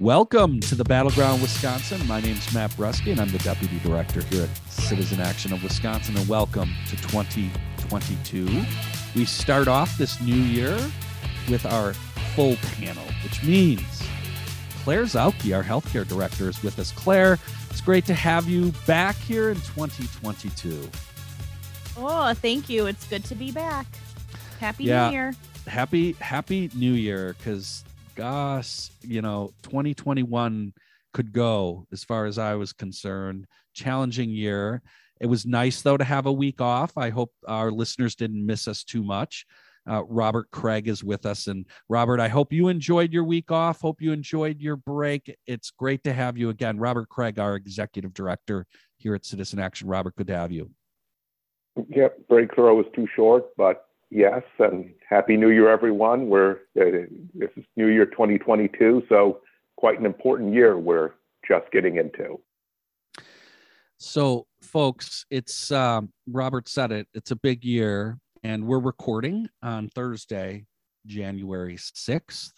Welcome to the Battleground, Wisconsin. My name is Matt Brusky, and I'm the Deputy Director here at Citizen Action of Wisconsin. And welcome to 2022. We start off this new year with our full panel, which means Claire Zautke, our healthcare director, is with us. Claire, it's great to have you back here in 2022. Oh, thank you. It's good to be back. Happy Yeah. New Year. Happy Happy New Year, because gosh, you know, 2021 could go as far as I was concerned. Challenging year. It was nice though to have a week off. I hope our listeners didn't miss us too much. Uh, Robert Craig is with us, and Robert, I hope you enjoyed your week off. Hope you enjoyed your break. It's great to have you again, Robert Craig, our executive director here at Citizen Action. Robert, good to have you. Yep, break throw was too short, but yes, and happy New Year, everyone. We're uh, this is New Year 2022, so quite an important year we're just getting into. So, folks, it's um, Robert said it. It's a big year, and we're recording on Thursday, January 6th.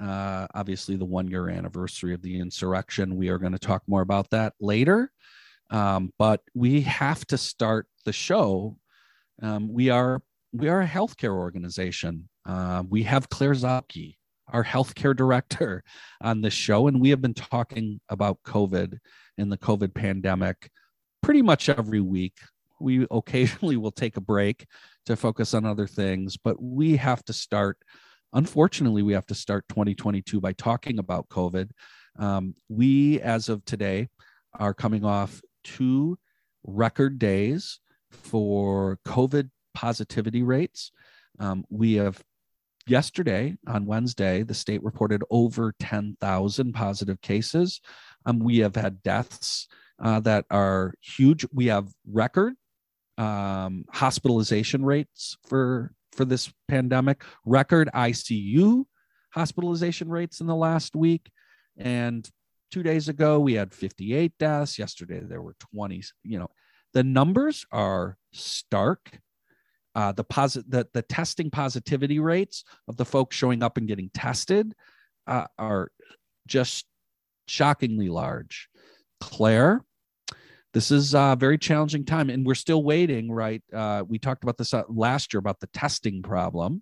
Uh, obviously, the one year anniversary of the insurrection. We are going to talk more about that later. Um, but we have to start the show. Um, we are we are a healthcare organization. Uh, we have Claire Zaki, our healthcare director, on the show, and we have been talking about COVID and the COVID pandemic pretty much every week. We occasionally will take a break to focus on other things, but we have to start. Unfortunately, we have to start 2022 by talking about COVID. Um, we, as of today, are coming off two record days for COVID positivity rates. Um, we have yesterday on Wednesday, the state reported over 10,000 positive cases. Um, we have had deaths uh, that are huge. We have record um, hospitalization rates for for this pandemic, record ICU hospitalization rates in the last week, and two days ago we had 58 deaths. Yesterday there were 20. You know, the numbers are stark. Uh, the posit the, the testing positivity rates of the folks showing up and getting tested uh, are just shockingly large. Claire, this is a very challenging time, and we're still waiting. Right? Uh, we talked about this uh, last year about the testing problem,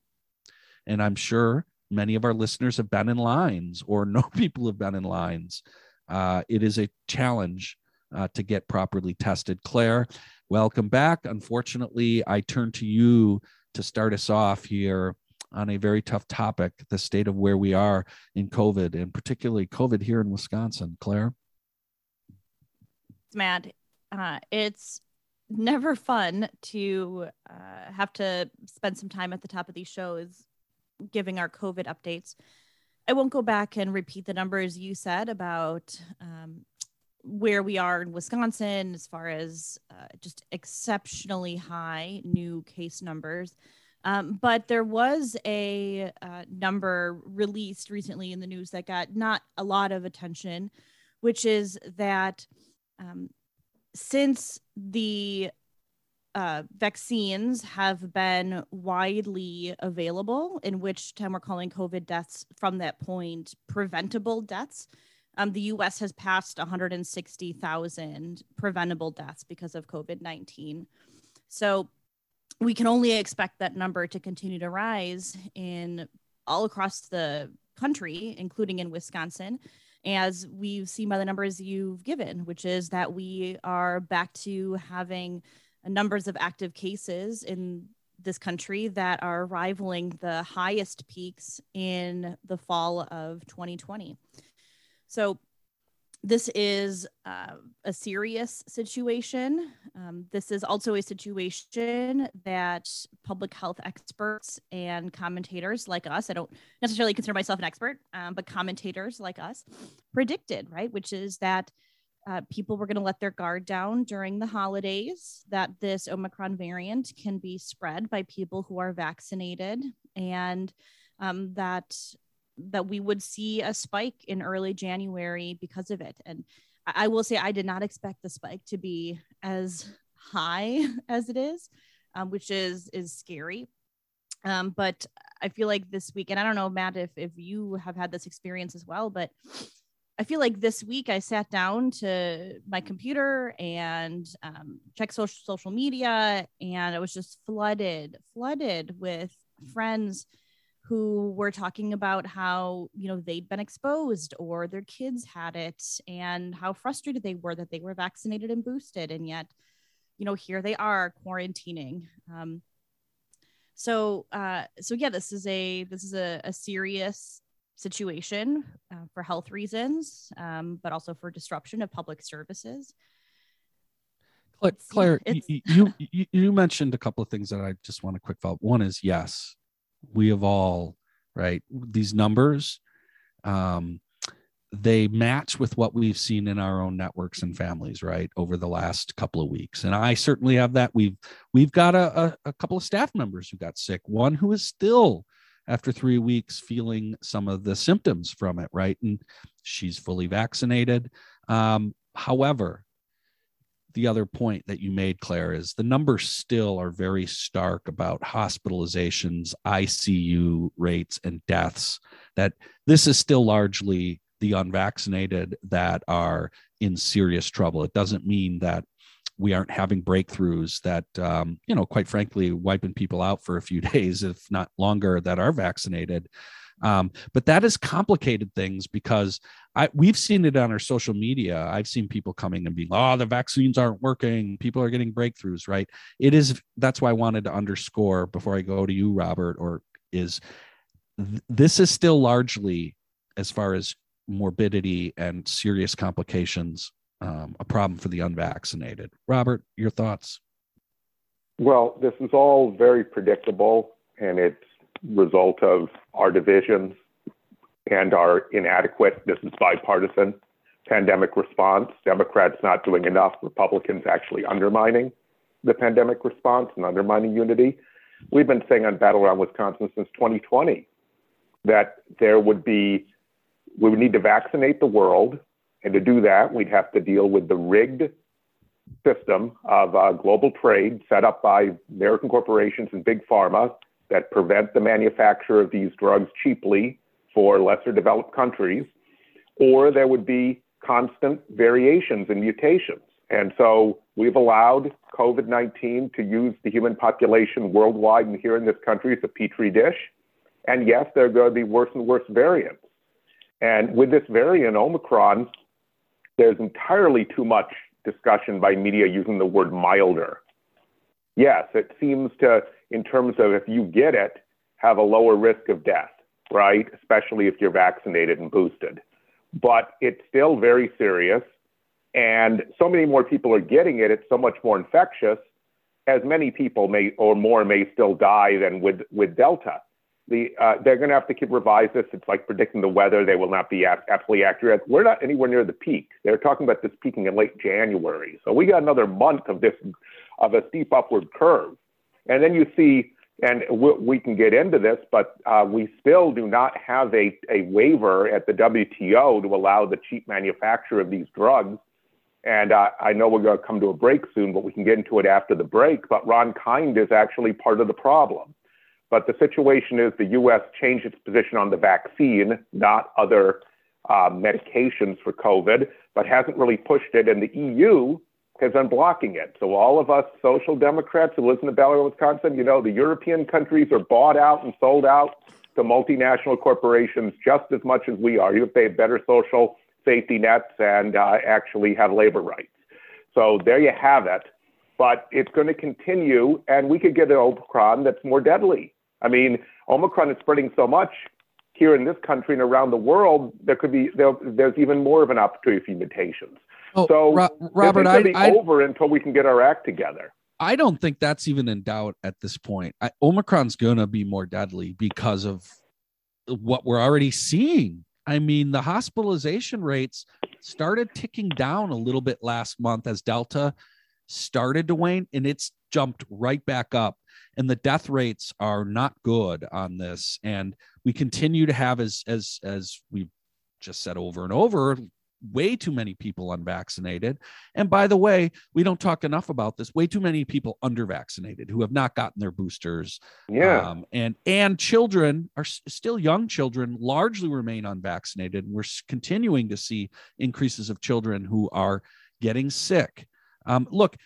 and I'm sure many of our listeners have been in lines or know people have been in lines. Uh, it is a challenge uh, to get properly tested. Claire, welcome back. Unfortunately, I turn to you to start us off here on a very tough topic the state of where we are in COVID, and particularly COVID here in Wisconsin. Claire? Matt, uh, it's never fun to uh, have to spend some time at the top of these shows giving our COVID updates. I won't go back and repeat the numbers you said about um, where we are in Wisconsin as far as uh, just exceptionally high new case numbers. Um, but there was a uh, number released recently in the news that got not a lot of attention, which is that um, since the uh, vaccines have been widely available, in which time we're calling COVID deaths from that point preventable deaths, um, the US has passed 160,000 preventable deaths because of COVID 19. So we can only expect that number to continue to rise in all across the country, including in Wisconsin, as we've seen by the numbers you've given, which is that we are back to having numbers of active cases in this country that are rivaling the highest peaks in the fall of 2020. So this is uh, a serious situation. Um, this is also a situation that public health experts and commentators like us, I don't necessarily consider myself an expert, um, but commentators like us predicted, right? Which is that uh, people were going to let their guard down during the holidays, that this Omicron variant can be spread by people who are vaccinated, and um, that that we would see a spike in early January because of it. And I, I will say I did not expect the spike to be as high as it is, um, which is is scary. Um, but I feel like this week, and I don't know, Matt, if if you have had this experience as well, but I feel like this week I sat down to my computer and um, check social social media, and it was just flooded, flooded with friends who were talking about how you know they'd been exposed or their kids had it and how frustrated they were that they were vaccinated and boosted and yet you know here they are quarantining um, so uh, so yeah this is a this is a, a serious situation uh, for health reasons um, but also for disruption of public services Claire, you, you you mentioned a couple of things that I just want to quick follow. One is yes, we have all right? These numbers um, they match with what we've seen in our own networks and families right over the last couple of weeks. And i certainly have that. We've we've got a, a, a couple of staff members who got sick. One who is still after three weeks feeling some of the symptoms from it right? And she's fully vaccinated. Um, however the other point that you made, Claire, is the numbers still are very stark about hospitalizations, ICU rates, and deaths. That this is still largely the unvaccinated that are in serious trouble. It doesn't mean that we aren't having breakthroughs that um, you know quite frankly wiping people out for a few days if not longer that are vaccinated um, but that has complicated things because I, we've seen it on our social media. I've seen people coming and being, oh, the vaccines aren't working. People are getting breakthroughs, right? It is. That's why I wanted to underscore before I go to you, Robert, or is th- this is still largely, as far as morbidity and serious complications, um, a problem for the unvaccinated. Robert, your thoughts? Well, this is all very predictable, and it's result of our divisions and our inadequate, this is bipartisan, pandemic response. Democrats not doing enough, Republicans actually undermining the pandemic response and undermining unity. We've been saying on Battleground Wisconsin since 2020 that there would be, we would need to vaccinate the world. And to do that, we'd have to deal with the rigged system of uh, global trade set up by American corporations and big pharma that prevent the manufacture of these drugs cheaply for lesser developed countries, or there would be constant variations and mutations. And so we've allowed COVID 19 to use the human population worldwide and here in this country as a petri dish. And yes, there are going to be worse and worse variants. And with this variant, Omicron, there's entirely too much discussion by media using the word milder. Yes, it seems to in terms of if you get it, have a lower risk of death, right? Especially if you're vaccinated and boosted. But it's still very serious. And so many more people are getting it, it's so much more infectious. As many people may or more may still die than with, with Delta. The, uh, they're going to have to keep revise this. It's like predicting the weather. They will not be absolutely accurate. We're not anywhere near the peak. They're talking about this peaking in late January. So we got another month of this, of a steep upward curve. And then you see, and we can get into this, but uh, we still do not have a, a waiver at the WTO to allow the cheap manufacture of these drugs. And uh, I know we're going to come to a break soon, but we can get into it after the break. But Ron Kind is actually part of the problem. But the situation is the U.S. changed its position on the vaccine, not other uh, medications for COVID, but hasn't really pushed it. And the EU has been blocking it. So all of us social democrats who live in the Valley of Wisconsin, you know, the European countries are bought out and sold out to multinational corporations just as much as we are, You have better social safety nets and uh, actually have labor rights. So there you have it. But it's going to continue, and we could get an Omicron that's more deadly. I mean, Omicron is spreading so much here in this country and around the world, there could be there, there's even more of an opportunity for mutations. Oh, so Ro- Robert, I, be I, over until we can get our act together. I don't think that's even in doubt at this point. I, Omicron's going to be more deadly because of what we're already seeing. I mean, the hospitalization rates started ticking down a little bit last month as Delta started to wane, and it's jumped right back up. And the death rates are not good on this. And we continue to have, as as as we've just said over and over, way too many people unvaccinated. And by the way, we don't talk enough about this. Way too many people undervaccinated who have not gotten their boosters. Yeah. Um, and and children are s- still young children largely remain unvaccinated. And we're s- continuing to see increases of children who are getting sick. Um, look,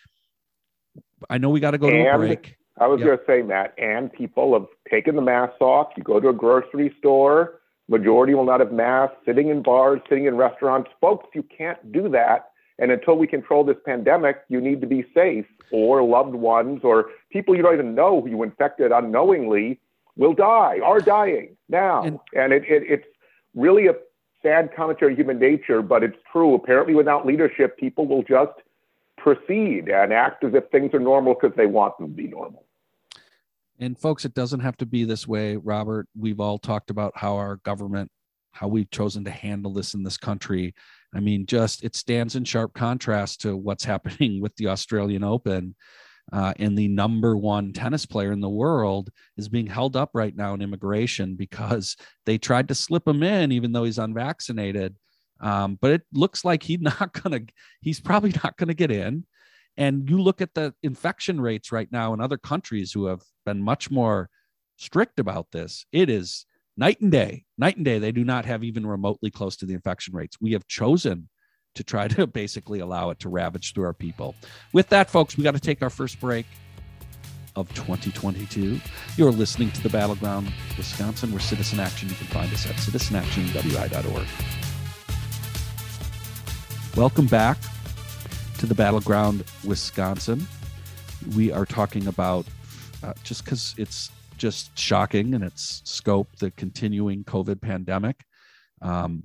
I know we got to go to a break. I was Yep. going to say, Matt, and people have taken the masks off. You go to a grocery store, majority will not have masks, sitting in bars, sitting in restaurants. Folks, you can't do that. And until we control this pandemic, you need to be safe, or loved ones, or people you don't even know who you infected unknowingly will die, are dying now. And- And, it, it, it's really a sad commentary on human nature, but it's true. Apparently, without leadership, people will just proceed and act as if things are normal because they want them to be normal. And folks, it doesn't have to be this way, Robert. We've all talked about how our government, how we've chosen to handle this in this country. I mean, just it stands in sharp contrast to what's happening with the Australian Open. Uh, and the number one tennis player in the world is being held up right now in immigration because they tried to slip him in, even though he's unvaccinated. Um, but it looks like he's not gonna, he's probably not gonna get in. And you look at the infection rates right now in other countries who have been much more strict about this. It is night and day, night and day. They do not have even remotely close to the infection rates. We have chosen to try to basically allow it to ravage through our people. With that, folks, we got to take our first break of 2022. You're listening to the Battleground Wisconsin. We're Citizen Action. You can find us at citizenactionwi.org. Welcome back to the Battleground Wisconsin. We are talking about uh, just because it's just shocking in its scope, the continuing COVID pandemic. Um,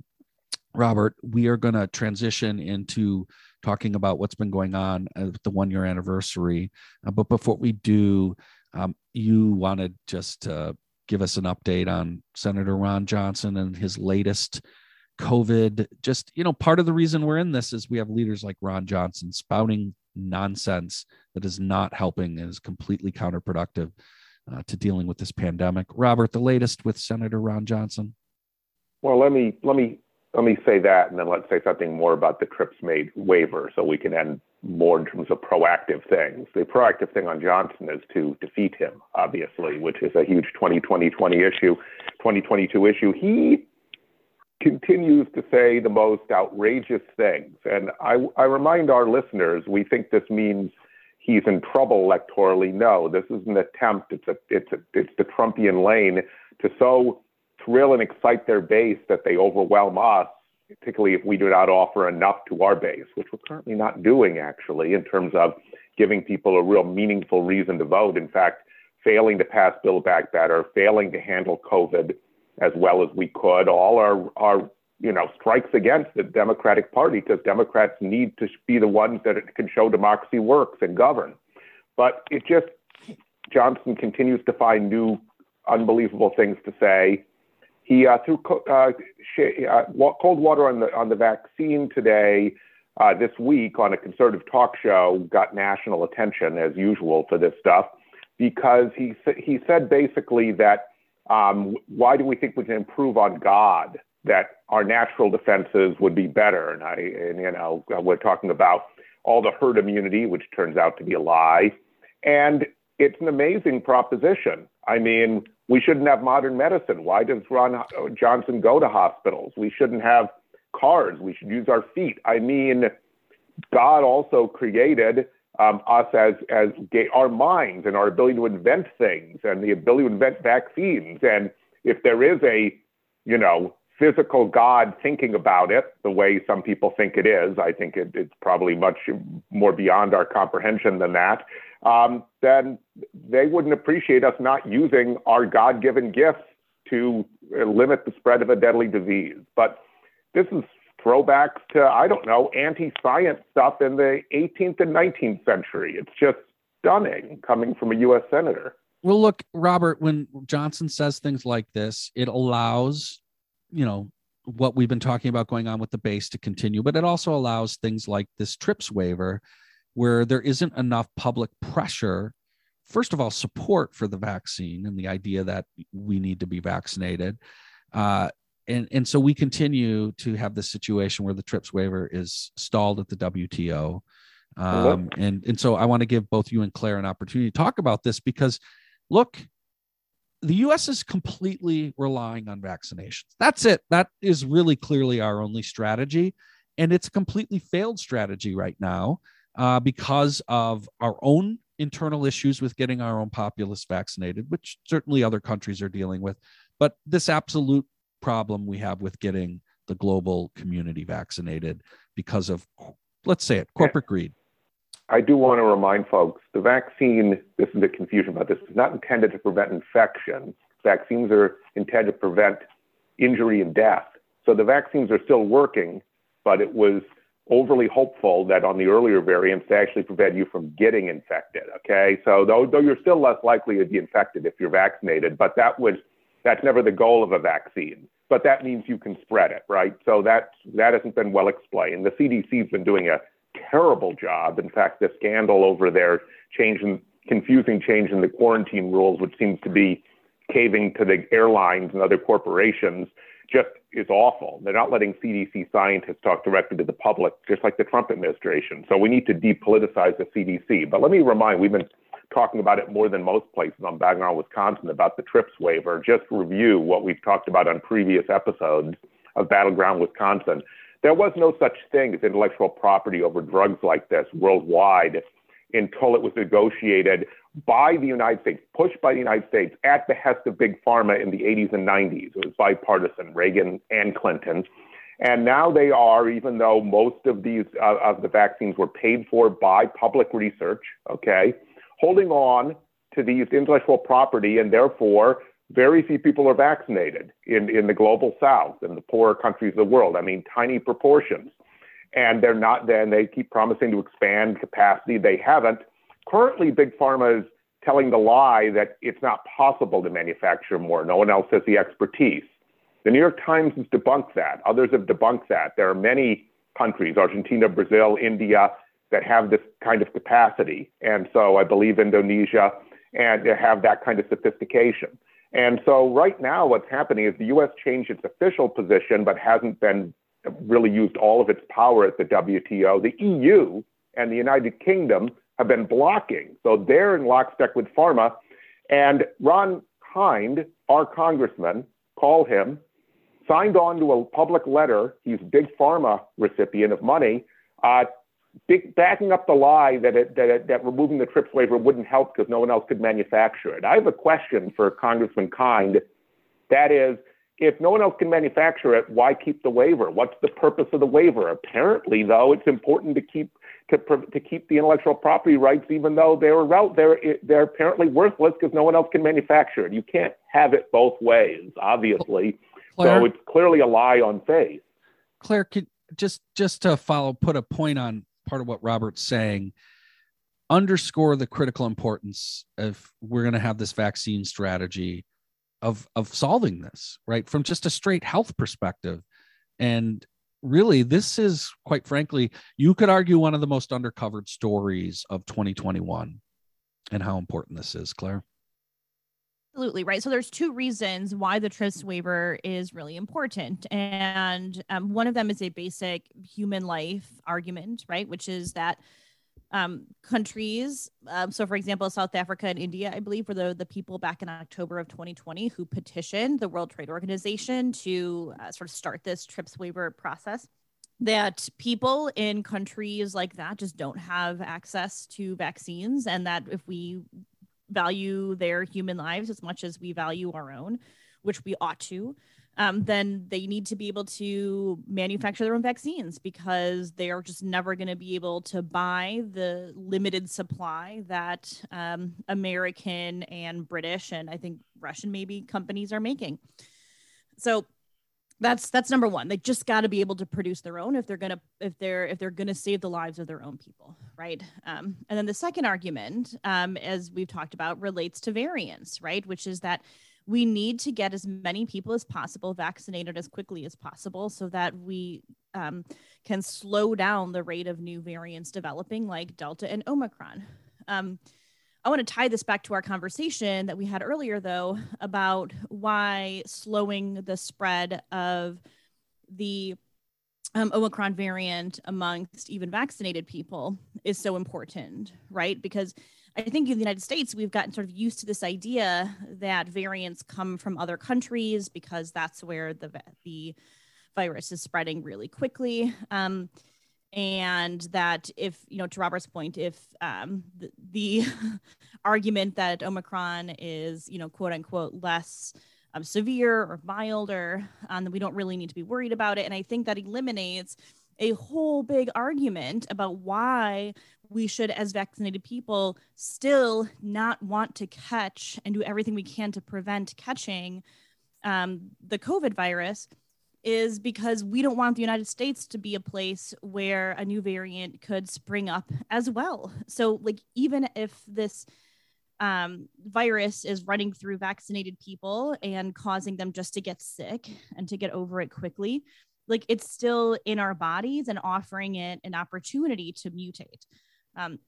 Robert, we are going to transition into talking about what's been going on at the one year anniversary. Uh, but before we do, um, you wanted just to give us an update on Senator Ron Johnson and his latest COVID. Just, you know, part of the reason we're in this is we have leaders like Ron Johnson spouting nonsense that is not helping and is completely counterproductive uh, to dealing with this pandemic. Robert, the latest with Senator Ron Johnson. Well, let me let me let me say that, and then let's say something more about the TRIPS made waiver, so we can end more in terms of proactive things. The proactive thing on Johnson is to defeat him, obviously, which is a huge 2020 20 issue, 2022 issue. He continues to say the most outrageous things, and I, I remind our listeners, we think this means he's in trouble electorally. No, this is an attempt. It's a it's a it's the Trumpian lane to so thrill and excite their base that they overwhelm us, particularly if we do not offer enough to our base, which we're currently not doing actually in terms of giving people a real meaningful reason to vote. In fact, failing to pass Build Back Better, failing to handle COVID as well as we could, all our, are you know strikes against the Democratic Party because Democrats need to be the ones that can show democracy works and govern. But it just Johnson continues to find new unbelievable things to say. He uh, threw uh, uh, cold water on the on the vaccine today. Uh, this week on a conservative talk show, got national attention as usual for this stuff because he he said basically that um, why do we think we can improve on God? That our natural defenses would be better, and I and you know we're talking about all the herd immunity, which turns out to be a lie, and it's an amazing proposition. I mean, we shouldn't have modern medicine. Why does Ron Johnson go to hospitals? We shouldn't have cars. We should use our feet. I mean, God also created um, us as as gay, our minds and our ability to invent things and the ability to invent vaccines. And if there is a, you know, physical God thinking about it the way some people think it is, I think it, it's probably much more beyond our comprehension than that. Um, then they wouldn't appreciate us not using our God-given gifts to limit the spread of a deadly disease. But this is throwbacks to, I don't know, anti science stuff in the 18th and 19th century. It's just stunning coming from a U.S. Senator. Well, look, Robert, when Johnson says things like this, it allows, you know, what we've been talking about going on with the base to continue, but it also allows things like this TRIPS waiver where there isn't enough public pressure. First of all, support for the vaccine and the idea that we need to be vaccinated. Uh, and and so we continue to have this situation where the TRIPS waiver is stalled at the wto um, and and so i want to give both you and claire an opportunity to talk about this because look the us is completely relying on vaccinations. That's it. That is really clearly our only strategy. And it's a completely failed strategy right now uh, because of our own internal issues with getting our own populace vaccinated which certainly other countries are dealing with. But this absolute problem we have with getting the global community vaccinated because of, let's say it, corporate greed. I do want to remind folks the vaccine, this is the confusion about this, is not intended to prevent infection. Vaccines are intended to prevent injury and death. So the vaccines are still working, but it was overly hopeful that on the earlier variants they actually prevent you from getting infected. Okay, so though, though you're still less likely to be infected if you're vaccinated, but that was that's never the goal of a vaccine but that means you can spread it, right? So that that hasn't been well explained. The CDC's been doing a terrible job. In fact, the scandal over their change in confusing change in the quarantine rules, which seems to be caving to the airlines and other corporations, just is awful. They're not letting CDC scientists talk directly to the public, just like the Trump administration. So we need to depoliticize the CDC. But let me remind, we've been talking about it more than most places on Battleground Wisconsin about the TRIPS waiver. Just review what we've talked about on previous episodes of Battleground Wisconsin. There was no such thing as intellectual property over drugs like this worldwide until it was negotiated by the United States, pushed by the United States at the behest of big pharma in the 80s and 90s. It was bipartisan, Reagan and Clinton. And now they are, even though most of these uh, of the vaccines were paid for by public research, okay, holding on to these intellectual property, and therefore very few people are vaccinated in, in the global south and the poorer countries of the world. I mean, tiny proportions. And they're not, then they keep promising to expand capacity. They haven't. Currently, Big Pharma is telling the lie that it's not possible to manufacture more. No one else has the expertise. The New York Times has debunked that. Others have debunked that. There are many countries, Argentina, Brazil, India, that have this kind of capacity. And so I believe Indonesia and have that kind of sophistication. And so right now, what's happening is the U.S. changed its official position, but hasn't been really used all of its power at the WTO. The EU and the United Kingdom have been blocking. So they're in lockstep with pharma. And Ron Kind, our congressman, call him, signed on to a public letter. He's big pharma recipient of money uh, big, backing up the lie that, it, that, it, that removing the TRIPS waiver wouldn't help because no one else could manufacture it. I have a question for Congressman Kind. That is, if no one else can manufacture it, why keep the waiver? What's the purpose of the waiver? Apparently, though, it's important to keep to, to keep the intellectual property rights, even though they're they're they're apparently worthless because no one else can manufacture it. You can't have it both ways, obviously. Claire, so it's clearly a lie on faith. Claire, could, just just to follow, put a point on part of what Robert's saying, underscore the critical importance of we're going to have this vaccine strategy of of solving this, right? From just a straight health perspective. And really, this is quite frankly, you could argue one of the most undercovered stories of 2021 and how important this is, Claire. Absolutely right. So there's two reasons why the TRIPS waiver is really important, and um, one of them is a basic human life argument, right? Which is that um, countries, um, so for example, South Africa and India, I believe, were the the people back in October of 2020 who petitioned the World Trade Organization to uh, sort of start this TRIPS waiver process that people in countries like that just don't have access to vaccines and that if we value their human lives as much as we value our own, which we ought to, um, then they need to be able to manufacture their own vaccines because they are just never going to be able to buy the limited supply that um, American and British and I think Russian maybe companies are making. So that's that's number one. They just got to be able to produce their own if they're gonna if they're if they're gonna save the lives of their own people right? Um, and then the second argument um, as we've talked about relates to variants right? Which is that we need to get as many people as possible vaccinated as quickly as possible so that we um, can slow down the rate of new variants developing like delta and omicron. Um, I want to tie this back to our conversation that we had earlier, though, about why slowing the spread of the um, Omicron variant amongst even vaccinated people is so important, right? Because I think in the United States, we've gotten sort of used to this idea that variants come from other countries because that's where the, the virus is spreading really quickly. Um, and that if, you know, to Robert's point, if um, the, the argument that Omicron is, you know, quote unquote, less um, severe or milder, um, then we don't really need to be worried about it. And I think that eliminates a whole big argument about why we should, as vaccinated people, still not want to catch and do everything we can to prevent catching um, the COVID virus is because we don't want the United States to be a place where a new variant could spring up as well. So, like, even if this um, virus is running through vaccinated people and causing them just to get sick and to get over it quickly, like it's still in our bodies and offering it an opportunity to mutate. Um,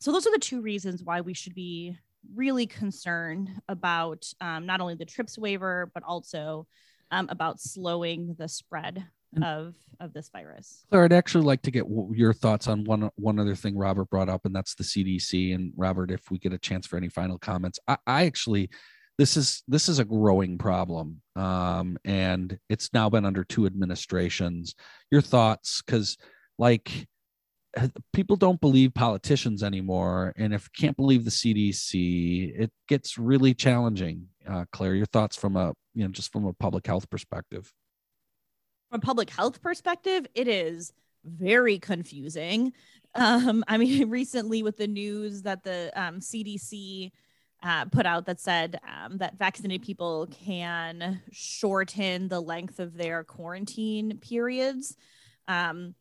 so those are the two reasons why we should be really concerned about um, not only the TRIPS waiver, but also um, about slowing the spread of of this virus. Claire, I'd actually like to get your thoughts on one one other thing Robert brought up, and that's the CDC. And Robert, if we get a chance for any final comments, I, I actually this is this is a growing problem. Um, and it's now been under two administrations. Your thoughts? Because like people don't believe politicians anymore. And if you can't believe the cdc it gets really challenging uh, claire your thoughts from a you know just from a public health perspective from a public health perspective it is very confusing um, i mean recently with the news that the um, cdc uh, put out that said um, that vaccinated people can shorten the length of their quarantine periods. Um,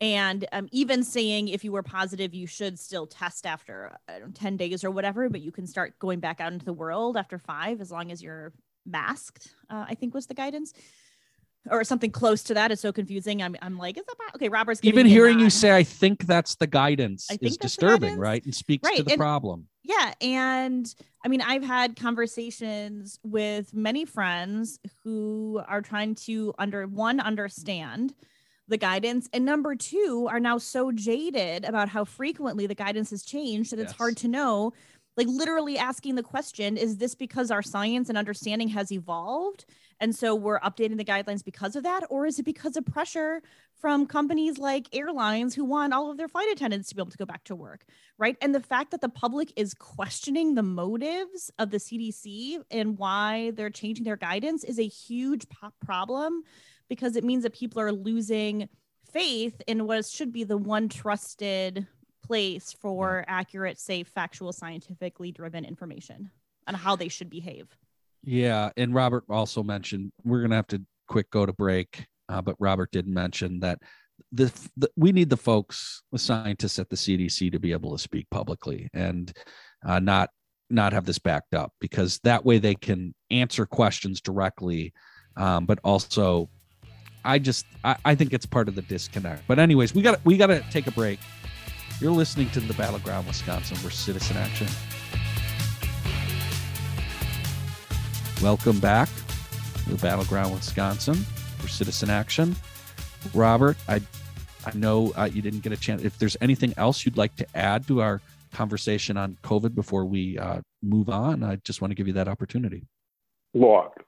and um, even saying if you were positive, you should still test after know, 10 days or whatever, but you can start going back out into the world after five as long as you're masked, uh, I think was the guidance or something close to that is so confusing. I'm, I'm like, is that okay? Robert's even hearing you say, I think that's the guidance is disturbing, guidance. right? And speaks right. to the and, problem. Yeah. And I mean, I've had conversations with many friends who are trying to under one, understand the guidance and number two are now so jaded about how frequently the guidance has changed that yes. it's hard to know like literally asking the question is this because our science and understanding has evolved and so we're updating the guidelines because of that? Or is it because of pressure from companies like airlines who want all of their flight attendants to be able to go back to work? Right. And the fact that the public is questioning the motives of the CDC and why they're changing their guidance is a huge problem because it means that people are losing faith in what should be the one trusted place for accurate, safe, factual, scientifically driven information on how they should behave. Yeah, and Robert also mentioned we're gonna have to quick go to break, uh, but Robert did mention that the, the, we need the folks, the scientists at the CDC, to be able to speak publicly and uh, not not have this backed up because that way they can answer questions directly, um, but also. I just I, I think it's part of the disconnect. But anyways, we got we got to take a break. You're listening to the Battleground Wisconsin, where Citizen Action. Welcome back to the Battleground Wisconsin for Citizen Action. Robert, I I know uh, you didn't get a chance. If there's anything else you'd like to add to our conversation on COVID before we uh, move on, I just want to give you that opportunity. Look,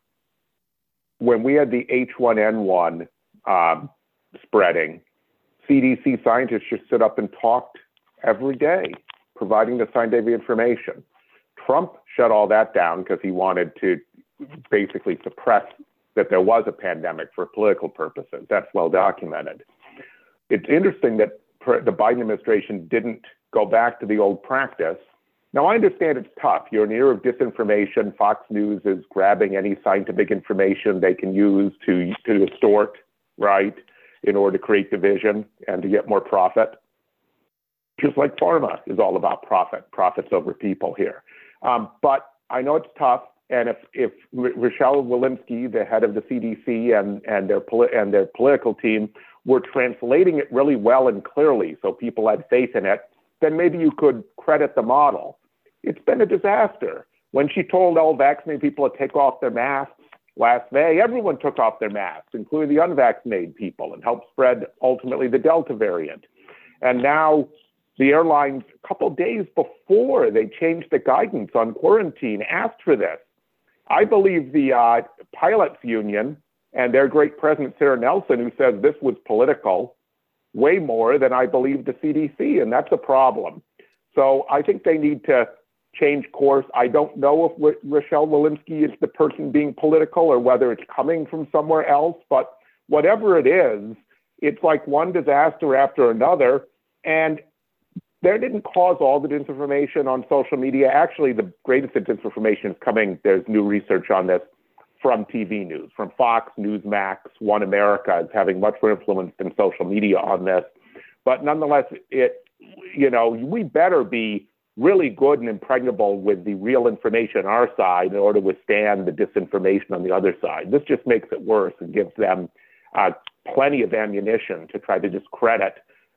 when we had the H1N1 um, spreading, CDC scientists just stood up and talked every day, providing the scientific information. Trump shut all that down because he wanted to basically suppress that there was a pandemic for political purposes. That's well documented. It's interesting that the Biden administration didn't go back to the old practice. Now, I understand it's tough. You're in an era of disinformation. Fox News is grabbing any scientific information they can use to, to distort, right, in order to create division and to get more profit. Just like pharma is all about profit, profits over people here. Um, but I know it's tough. And if, if Rochelle Walensky, the head of the CDC and, and, their, and their political team, were translating it really well and clearly so people had faith in it, then maybe you could credit the model. It's been a disaster. When she told all vaccinated people to take off their masks last May, everyone took off their masks, including the unvaccinated people, and helped spread ultimately the Delta variant. And now the airlines, a couple days before they changed the guidance on quarantine, asked for this. I believe the uh, pilots union and their great president, Sara Nelson, who says this was political, way more than I believe the CDC, and that's a problem. So I think they need to change course. I don't know if Rochelle Walensky is the person being political or whether it's coming from somewhere else, but whatever it is, it's like one disaster after another. And there didn't cause all the disinformation on social media. Actually, the greatest disinformation is coming. There's new research on this from TV news, from Fox, Newsmax, One America is having much more influence than social media on this. But nonetheless, it, you know, we better be really good and impregnable with the real information on our side in order to withstand the disinformation on the other side. This just makes it worse and gives them uh, plenty of ammunition to try to discredit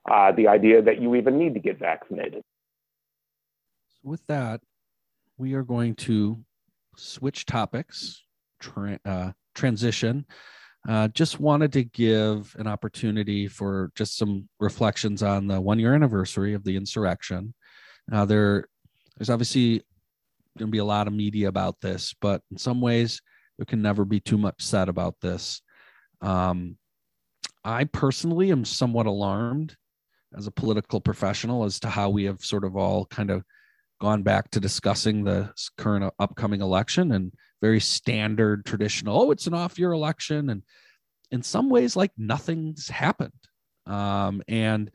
uh, the idea that you even need to get vaccinated. With that, we are going to switch topics, tra- uh, transition. Uh, just wanted to give an opportunity for just some reflections on the one year anniversary of the insurrection. Uh, there, there's obviously going to be a lot of media about this, but in some ways, there can never be too much said about this. Um, I personally am somewhat alarmed as a political professional as to how we have sort of all kind of gone back to discussing the current upcoming election and very standard traditional oh it's an off year election and in some ways like nothing's happened um, and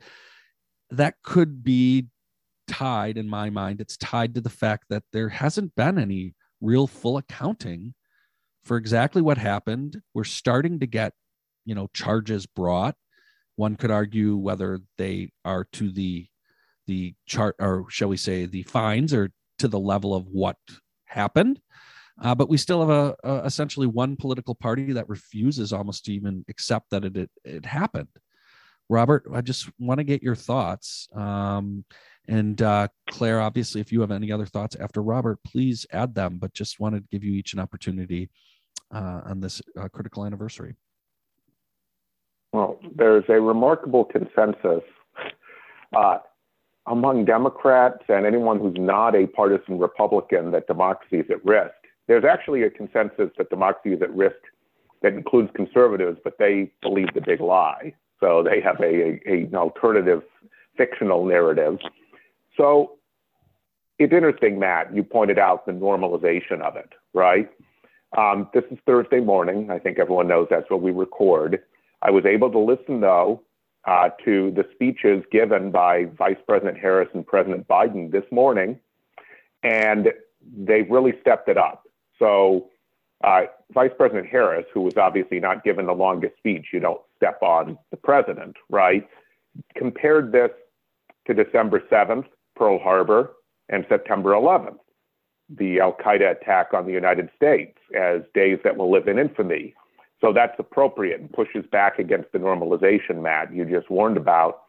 that could be tied in my mind it's tied to the fact that there hasn't been any real full accounting for exactly what happened we're starting to get you know charges brought one could argue whether they are to the the chart, or shall we say, the fines, or to the level of what happened. Uh, but we still have a, a, essentially one political party that refuses almost to even accept that it, it, it happened. Robert, I just want to get your thoughts. Um, and uh, Claire, obviously, if you have any other thoughts after Robert, please add them. But just wanted to give you each an opportunity uh, on this uh, critical anniversary. Well, there's a remarkable consensus uh, among Democrats and anyone who's not a partisan Republican that democracy is at risk. There's actually a consensus that democracy is at risk that includes conservatives, but they believe the big lie. So they have a, a, an alternative fictional narrative. So it's interesting, Matt, you pointed out the normalization of it, right? Um, this is Thursday morning. I think everyone knows that's what we record. I was able to listen, though, uh, to the speeches given by Vice President Harris and President Biden this morning, and they've really stepped it up. So, uh, Vice President Harris, who was obviously not given the longest speech, you don't step on the president, right? Compared this to December 7th, Pearl Harbor, and September 11th, the Al Qaeda attack on the United States, as days that will live in infamy. So that's appropriate and pushes back against the normalization, Matt, you just warned about.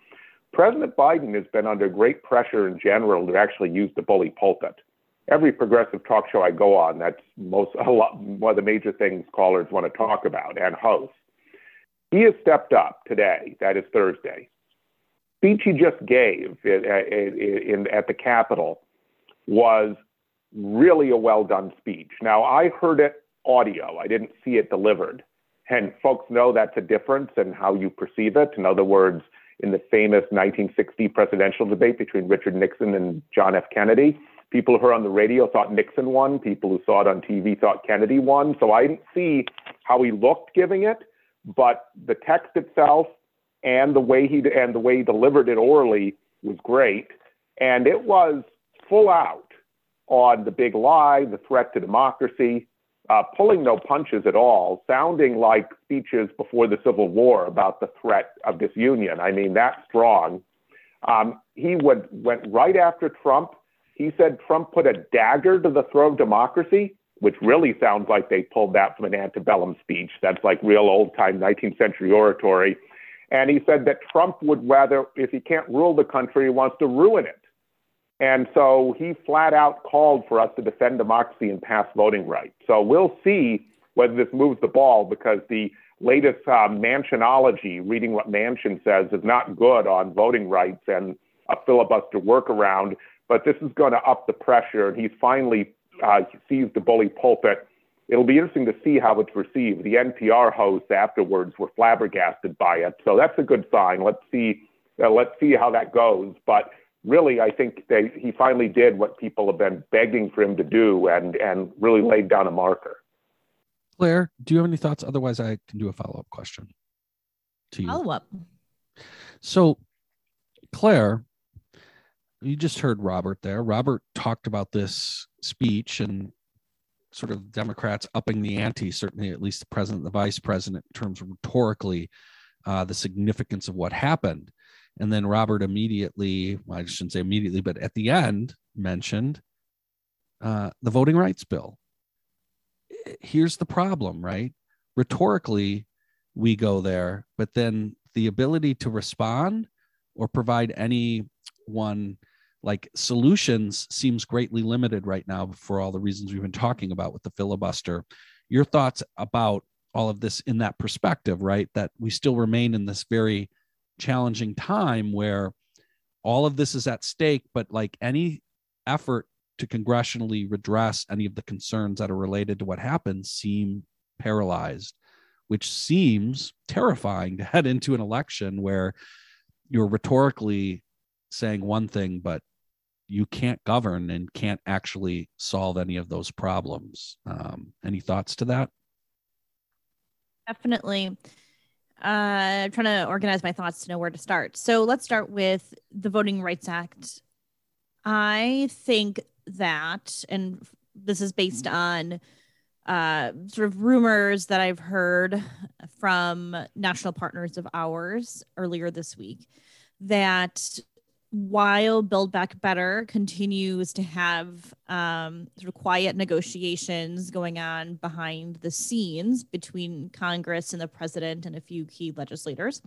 President Biden has been under great pressure in general to actually use the bully pulpit. Every progressive talk show I go on, that's most a lot, one of the major things callers want to talk about and hosts. He has stepped up today, that is Thursday. Speech he just gave in, in, in, at the Capitol was really a well done speech. Now, I heard it audio, I didn't see it delivered. And folks know that's a difference in how you perceive it. In other words, in the famous 1960 presidential debate between Richard Nixon and John F. Kennedy, people who heard on the radio thought Nixon won. People who saw it on TV thought Kennedy won. So I didn't see how he looked giving it, but the text itself and the way he and the way he delivered it orally was great, and it was full out on the big lie, the threat to democracy, uh, pulling no punches at all, sounding like speeches before the Civil War about the threat of disunion. I mean, that strong. Um, he would, went right after Trump. He said Trump put a dagger to the throat of democracy, which really sounds like they pulled that from an antebellum speech. That's like real old time 19th century oratory. And he said that Trump would rather, if he can't rule the country, he wants to ruin it. And so he flat out called for us to defend democracy and pass voting rights. So we'll see whether this moves the ball because the latest uh, Manchinology, reading what Manchin says, is not good on voting rights and a filibuster workaround. But this is going to up the pressure, and he's finally uh, seized the bully pulpit. It'll be interesting to see how it's received. The NPR hosts afterwards were flabbergasted by it, so that's a good sign. Let's see, uh, let's see how that goes. But really, I think they, he finally did what people have been begging for him to do, and and really laid down a marker. Claire, do you have any thoughts? Otherwise, I can do a follow up question to you. Follow up. So, Claire, you just heard Robert there. Robert talked about this speech and sort of Democrats upping the ante, certainly at least the president, the vice president, in terms of rhetorically uh, the significance of what happened. And then Robert immediately, well, I shouldn't say immediately, but at the end mentioned uh, the voting rights bill. Here's the problem, right? Rhetorically, we go there, but then the ability to respond or provide any one like solutions seems greatly limited right now for all the reasons we've been talking about with the filibuster. Your thoughts about all of this in that perspective, right? That we still remain in this very challenging time where all of this is at stake, but like any effort to congressionally redress any of the concerns that are related to what happened seem paralyzed, which seems terrifying to head into an election where you're rhetorically saying one thing, but you can't govern and can't actually solve any of those problems. Um, any thoughts to that? Definitely. Uh, I'm trying to organize my thoughts to know where to start. So let's start with the Voting Rights Act. I think that, and this is based on uh, sort of rumors that I've heard from national partners of ours earlier this week, that while Build Back Better continues to have um, sort of quiet negotiations going on behind the scenes between Congress and the president and a few key legislators,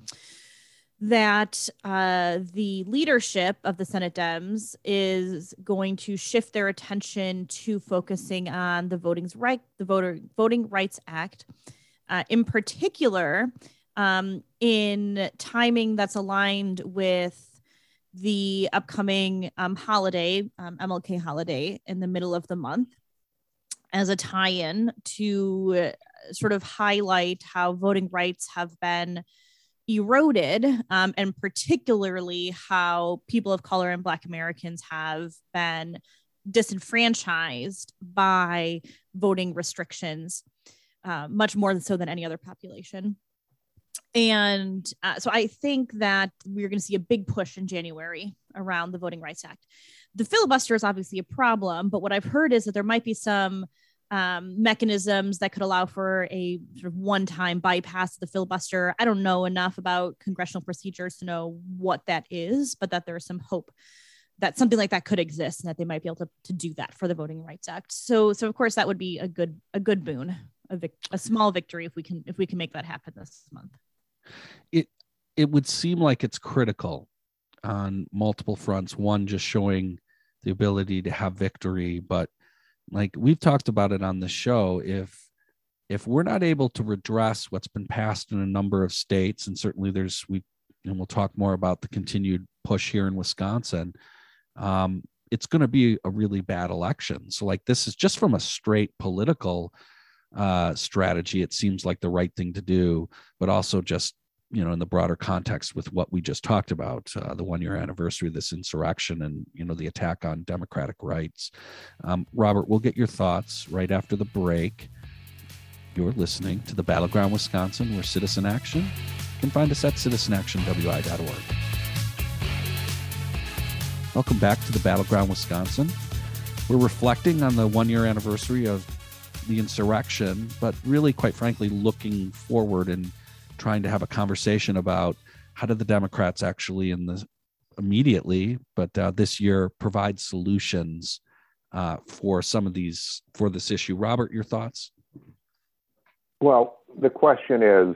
that uh, the leadership of the Senate Dems is going to shift their attention to focusing on the voting's right, the voter Voting Rights Act, uh, in particular, um, in timing that's aligned with the upcoming um, holiday, um, MLK holiday, in the middle of the month as a tie in to uh, sort of highlight how voting rights have been eroded, um, and particularly how people of color and Black Americans have been disenfranchised by voting restrictions, uh, much more so than any other population and uh, so I think that we're going to see a big push in January around the Voting Rights Act. The filibuster is obviously a problem, but what I've heard is that there might be some um, mechanisms that could allow for a sort of one-time bypass of the filibuster. I don't know enough about congressional procedures to know what that is, but that there's some hope that something like that could exist and that they might be able to, to do that for the Voting Rights Act. So, so of course that would be a good a good boon, a, vic- a small victory if we can if we can make that happen this month. It it would seem like it's critical on multiple fronts. One just showing the ability to have victory but like we've talked about it on the show if if we're not able to redress what's been passed in a number of states and certainly there's we and we'll talk more about the continued push here in wisconsin um, it's going to be a really bad election. So like this is just from a straight political uh, strategy. It seems like the right thing to do but also just you know in the broader context with what we just talked about uh, the one year anniversary of this insurrection and you know the attack on democratic rights. Um, robert we'll get your thoughts right after the break. You're listening to the battleground wisconsin where citizen action you can find us at citizenactionwi.org welcome back to the battleground wisconsin. We're reflecting on the one year anniversary of the insurrection but really quite frankly looking forward and trying to have a conversation about how do the Democrats actually in the immediately, but uh, this year provide solutions uh, for some of these for this issue. Robert, your thoughts? Well, the question is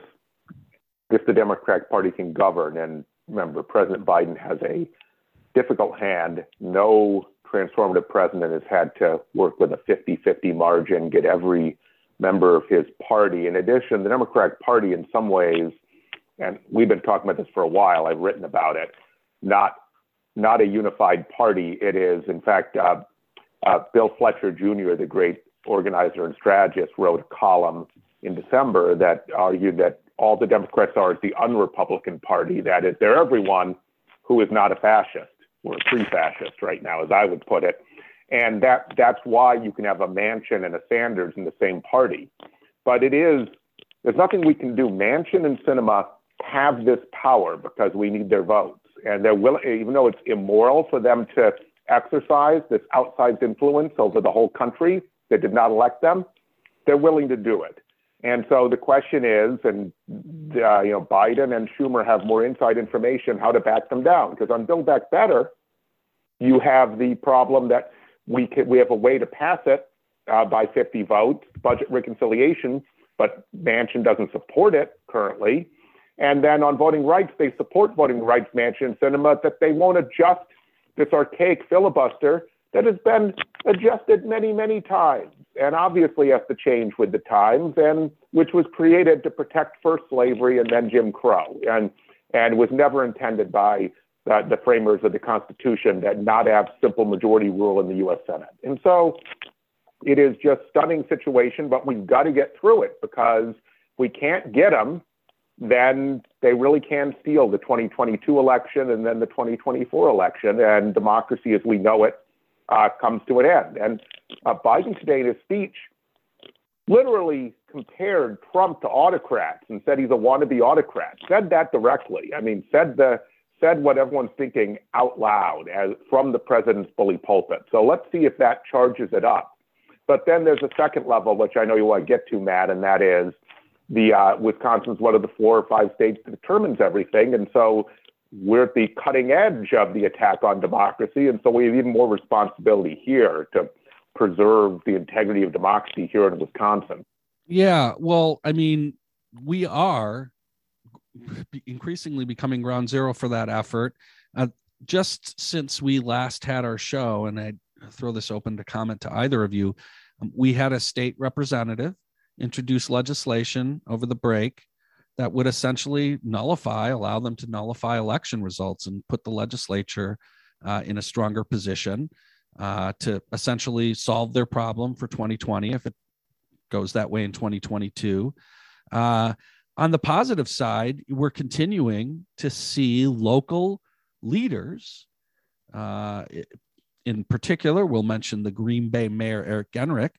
if the Democratic Party can govern, and remember, President Biden has a difficult hand. No transformative president has had to work with a 50 50 margin, get every member of his party. In addition, the Democratic Party, in some ways, and we've been talking about this for a while, I've written about it, not, not a unified party. It is, in fact, uh, uh, Bill Fletcher Jr., the great organizer and strategist, wrote a column in December that argued that all the Democrats are the unrepublican party. That is, they're everyone who is not a fascist or pre-fascist right now, as I would put it. And that that's why you can have a Manchin and a Sanders in the same party. But it is there's nothing we can do. Manchin and Sinema have this power because we need their votes, and they're willing, even though it's immoral for them to exercise this outsized influence over the whole country that did not elect them, they're willing to do it. And so the question is, and uh, you know, Biden and Schumer have more inside information how to back them down. Because on Build Back Better, you have the problem that we can, we have a way to pass it uh, by 50 votes, budget reconciliation, but Manchin doesn't support it currently. And then on voting rights, they support voting rights, Manchin Sinema, that they won't adjust this archaic filibuster that has been adjusted many, many times and obviously has to change with the times, and which was created to protect first slavery and then Jim Crow, and and was never intended by the, the framers of the Constitution that not have simple majority rule in the U.S. Senate. And so it is just stunning situation, but we've got to get through it because if we can't get them, then they really can steal the 2022 election and then the 2024 election, and democracy as we know it uh, comes to an end. And uh, Biden today in his speech literally compared Trump to autocrats and said he's a wannabe autocrat. Said that directly. I mean, said the said what everyone's thinking out loud as from the president's bully pulpit. So let's see if that charges it up. But then there's a second level, which I know you want to get to, Matt, and that is the uh, Wisconsin's one of the four or five states that determines everything. And so we're at the cutting edge of the attack on democracy. And so we have even more responsibility here to preserve the integrity of democracy here in Wisconsin. Yeah. Well, I mean, we are increasingly becoming ground zero for that effort. Uh, just since we last had our show, and I throw this open to comment to either of you, um, we had a state representative introduce legislation over the break that would essentially nullify, allow them to nullify election results and put the legislature uh, in a stronger position uh, to essentially solve their problem for 2020 if it goes that way in 2022. Uh, on the positive side, we're continuing to see local leaders. Uh, in particular, we'll mention the Green Bay Mayor Eric Genrich,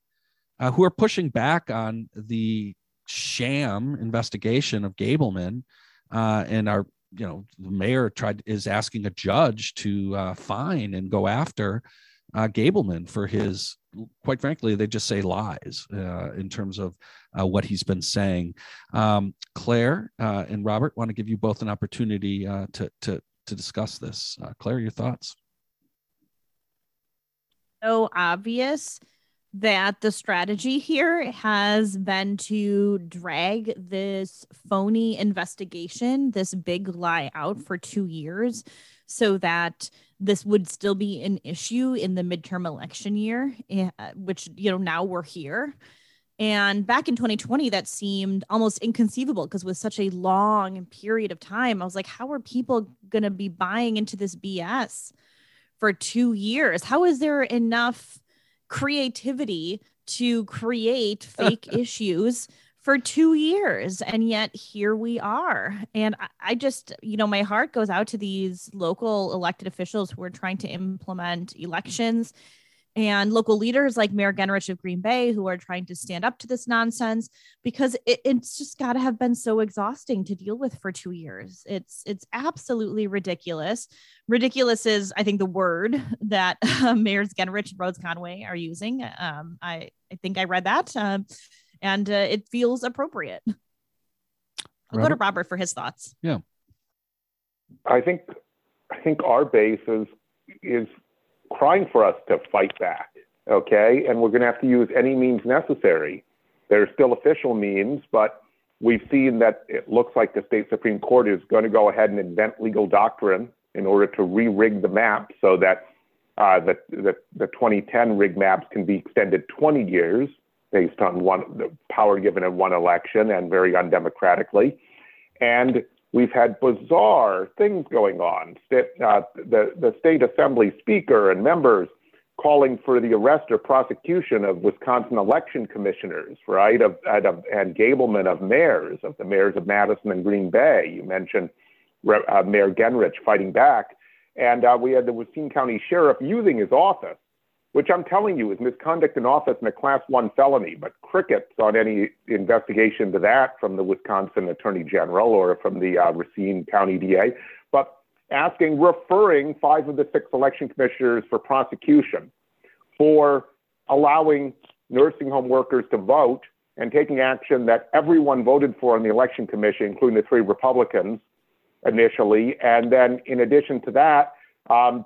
uh, who are pushing back on the sham investigation of Gableman, uh, and our you know the mayor tried is asking a judge to uh, fine and go after uh, Gableman for his quite frankly they just say lies uh, in terms of uh, what he's been saying. Um, Claire uh, and Robert want to give you both an opportunity uh, to to to discuss this. Uh, Claire, your thoughts? So obvious that the strategy here has been to drag this phony investigation, this big lie out for two years so that this would still be an issue in the midterm election year, eh, which, you know, now we're here. And back in 2020, that seemed almost inconceivable because with such a long period of time, I was like, how are people going to be buying into this BS for two years? How is there enough? creativity to create fake issues for two years and yet here we are and I, I, just you know my heart goes out to these local elected officials who are trying to implement elections and local leaders like Mayor Genrich of Green Bay who are trying to stand up to this nonsense because it, it's just got to have been so exhausting to deal with for two years. It's it's absolutely ridiculous. Ridiculous is, I think, the word that uh, Mayors Genrich and Rhodes Conway are using. Um, I I think I read that, um, and uh, it feels appropriate. I'll Robert? go to Robert for his thoughts. Yeah, I think I think our base is is crying for us to fight back. Okay. And we're going to have to use any means necessary. There's still official means, but we've seen that it looks like the state Supreme Court is going to go ahead and invent legal doctrine in order to re-rig the map so that uh, the, the, the 2010 rig maps can be extended 20 years based on one the power given in one election and very undemocratically. And we've had bizarre things going on. Uh, the, the state assembly speaker and members calling for the arrest or prosecution of Wisconsin election commissioners, right, of, of, and Gableman of mayors, of the mayors of Madison and Green Bay. You mentioned uh, Mayor Genrich fighting back. And uh, we had the Racine County Sheriff using his office, which I'm telling you is misconduct in office and a class one felony, but crickets on any investigation to that from the Wisconsin Attorney General or from the uh, Racine County DA. But asking, referring five of the six election commissioners for prosecution for allowing nursing home workers to vote and taking action that everyone voted for on the election commission, including the three Republicans initially. And then, in addition to that, um,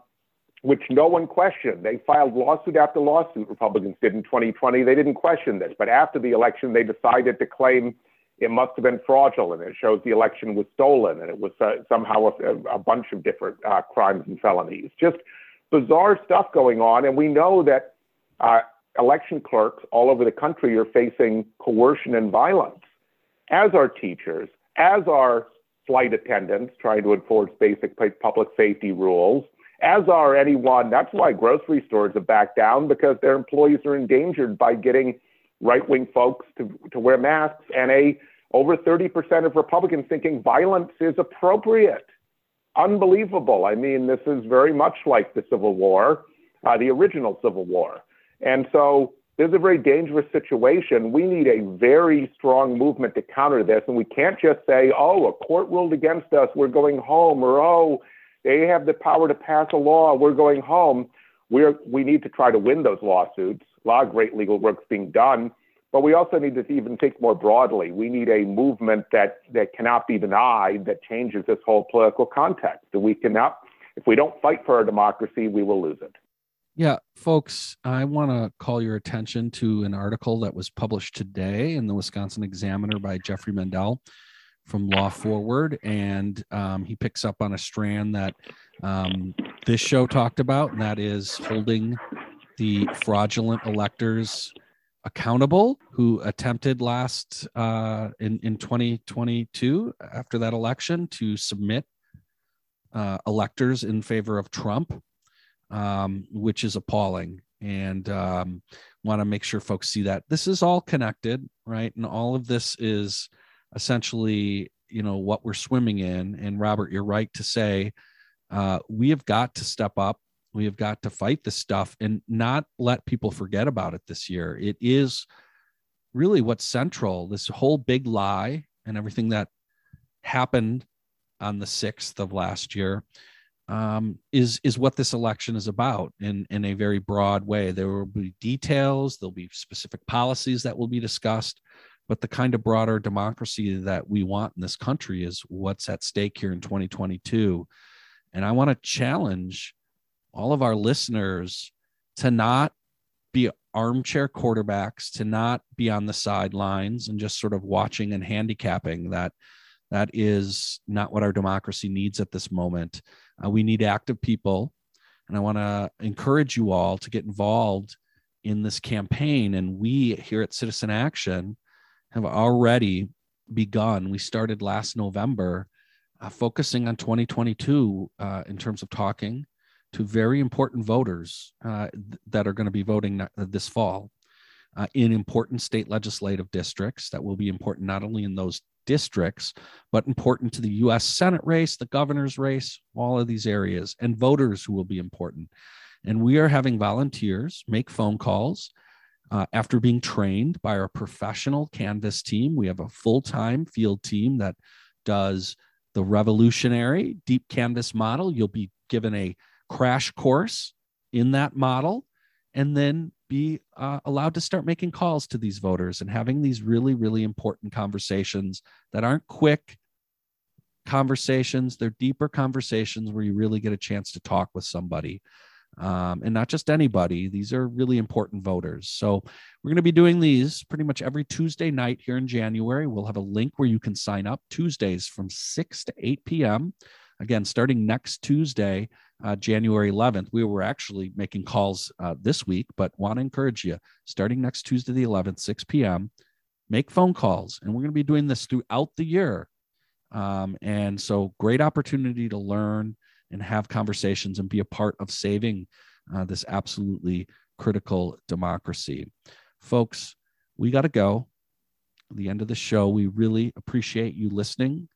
which no one questioned, they filed lawsuit after lawsuit. Republicans did in 2020. They didn't question this, but after the election, they decided to claim it must have been fraudulent. It shows the election was stolen and it was uh, somehow a, a, bunch of different uh, crimes and felonies. Just bizarre stuff going on. And we know that uh, election clerks all over the country are facing coercion and violence, as are teachers, as are flight attendants trying to enforce basic public safety rules, as are anyone. That's why grocery stores have backed down because their employees are endangered by getting right wing folks to, to wear masks and a over 30% of Republicans thinking violence is appropriate. Unbelievable. I mean, this is very much like the Civil War, uh, the original Civil War. And so this is a very dangerous situation. We need a very strong movement to counter this. And we can't just say, oh, a court ruled against us, we're going home, or oh, they have the power to pass a law, we're going home. We're, we need to try to win those lawsuits. A lot of great legal work's being done. But we also need to even think more broadly. We need a movement that, that cannot be denied that changes this whole political context. That we cannot, if we don't fight for our democracy, we will lose it. Yeah, folks, I want to call your attention to an article that was published today in the Wisconsin Examiner by Jeffrey Mandel from Law Forward. And um, he picks up on a strand that um, this show talked about, and that is holding the fraudulent electors accountable who attempted last uh, in in 2022 after that election to submit uh, electors in favor of Trump, um, which is appalling. And um, want to make sure folks see that this is all connected, right? And all of this is essentially, you know, what we're swimming in. And Robert, you're right to say uh, we have got to step up we have got to fight this stuff and not let people forget about it this year. It is really what's central. This whole big lie and everything that happened on the 6th of last year um, is is what this election is about in in a very broad way. There will be details, there'll be specific policies that will be discussed, but the kind of broader democracy that we want in this country is what's at stake here in 2022. And I want to challenge all of our listeners to not be armchair quarterbacks, to not be on the sidelines and just sort of watching and handicapping that. That is not what our democracy needs at this moment. Uh, we need active people. And I want to encourage you all to get involved in this campaign. And we here at Citizen Action have already begun. We started last November, uh, focusing on 2022 uh, in terms of talking to very important voters uh, that are going to be voting this fall uh, in important state legislative districts that will be important not only in those districts, but important to the US Senate race, the governor's race, all of these areas, and voters who will be important. And we are having volunteers make phone calls. Uh, after being trained by our professional Canvass team, we have a full time field team that does the revolutionary deep Canvass model. You'll be given a crash course in that model and then be uh, allowed to start making calls to these voters and having these really really important conversations that aren't quick conversations they're deeper conversations where you really get a chance to talk with somebody um, and not just anybody these are really important voters so we're going to be doing these pretty much every tuesday night here in january we'll have a link where you can sign up tuesdays from 6 to 8 p.m Again, starting next Tuesday, uh, January 11th, we were actually making calls uh, this week, but want to encourage you starting next Tuesday, the 11th, 6 p.m., make phone calls. And we're going to be doing this throughout the year. Um, and so, great opportunity to learn and have conversations and be a part of saving uh, this absolutely critical democracy. Folks, we got to go. the end of the show. We really appreciate you listening.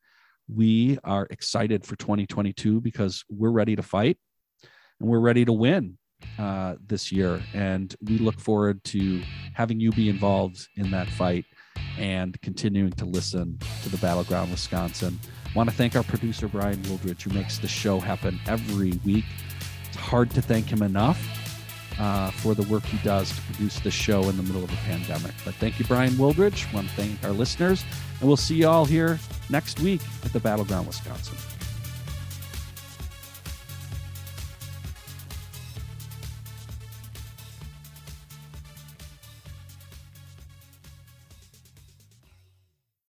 We are excited for 2022 because we're ready to fight and we're ready to win uh, this year. And we look forward to having you be involved in that fight and continuing to listen to the Battleground Wisconsin. Want to thank our producer, Brian Wildridge, who makes the show happen every week. It's hard to thank him enough uh, for the work he does to produce the show in the middle of a pandemic. But thank you, Brian Wildridge. Want to thank our listeners, and we'll see you all here next week at the Battleground Wisconsin.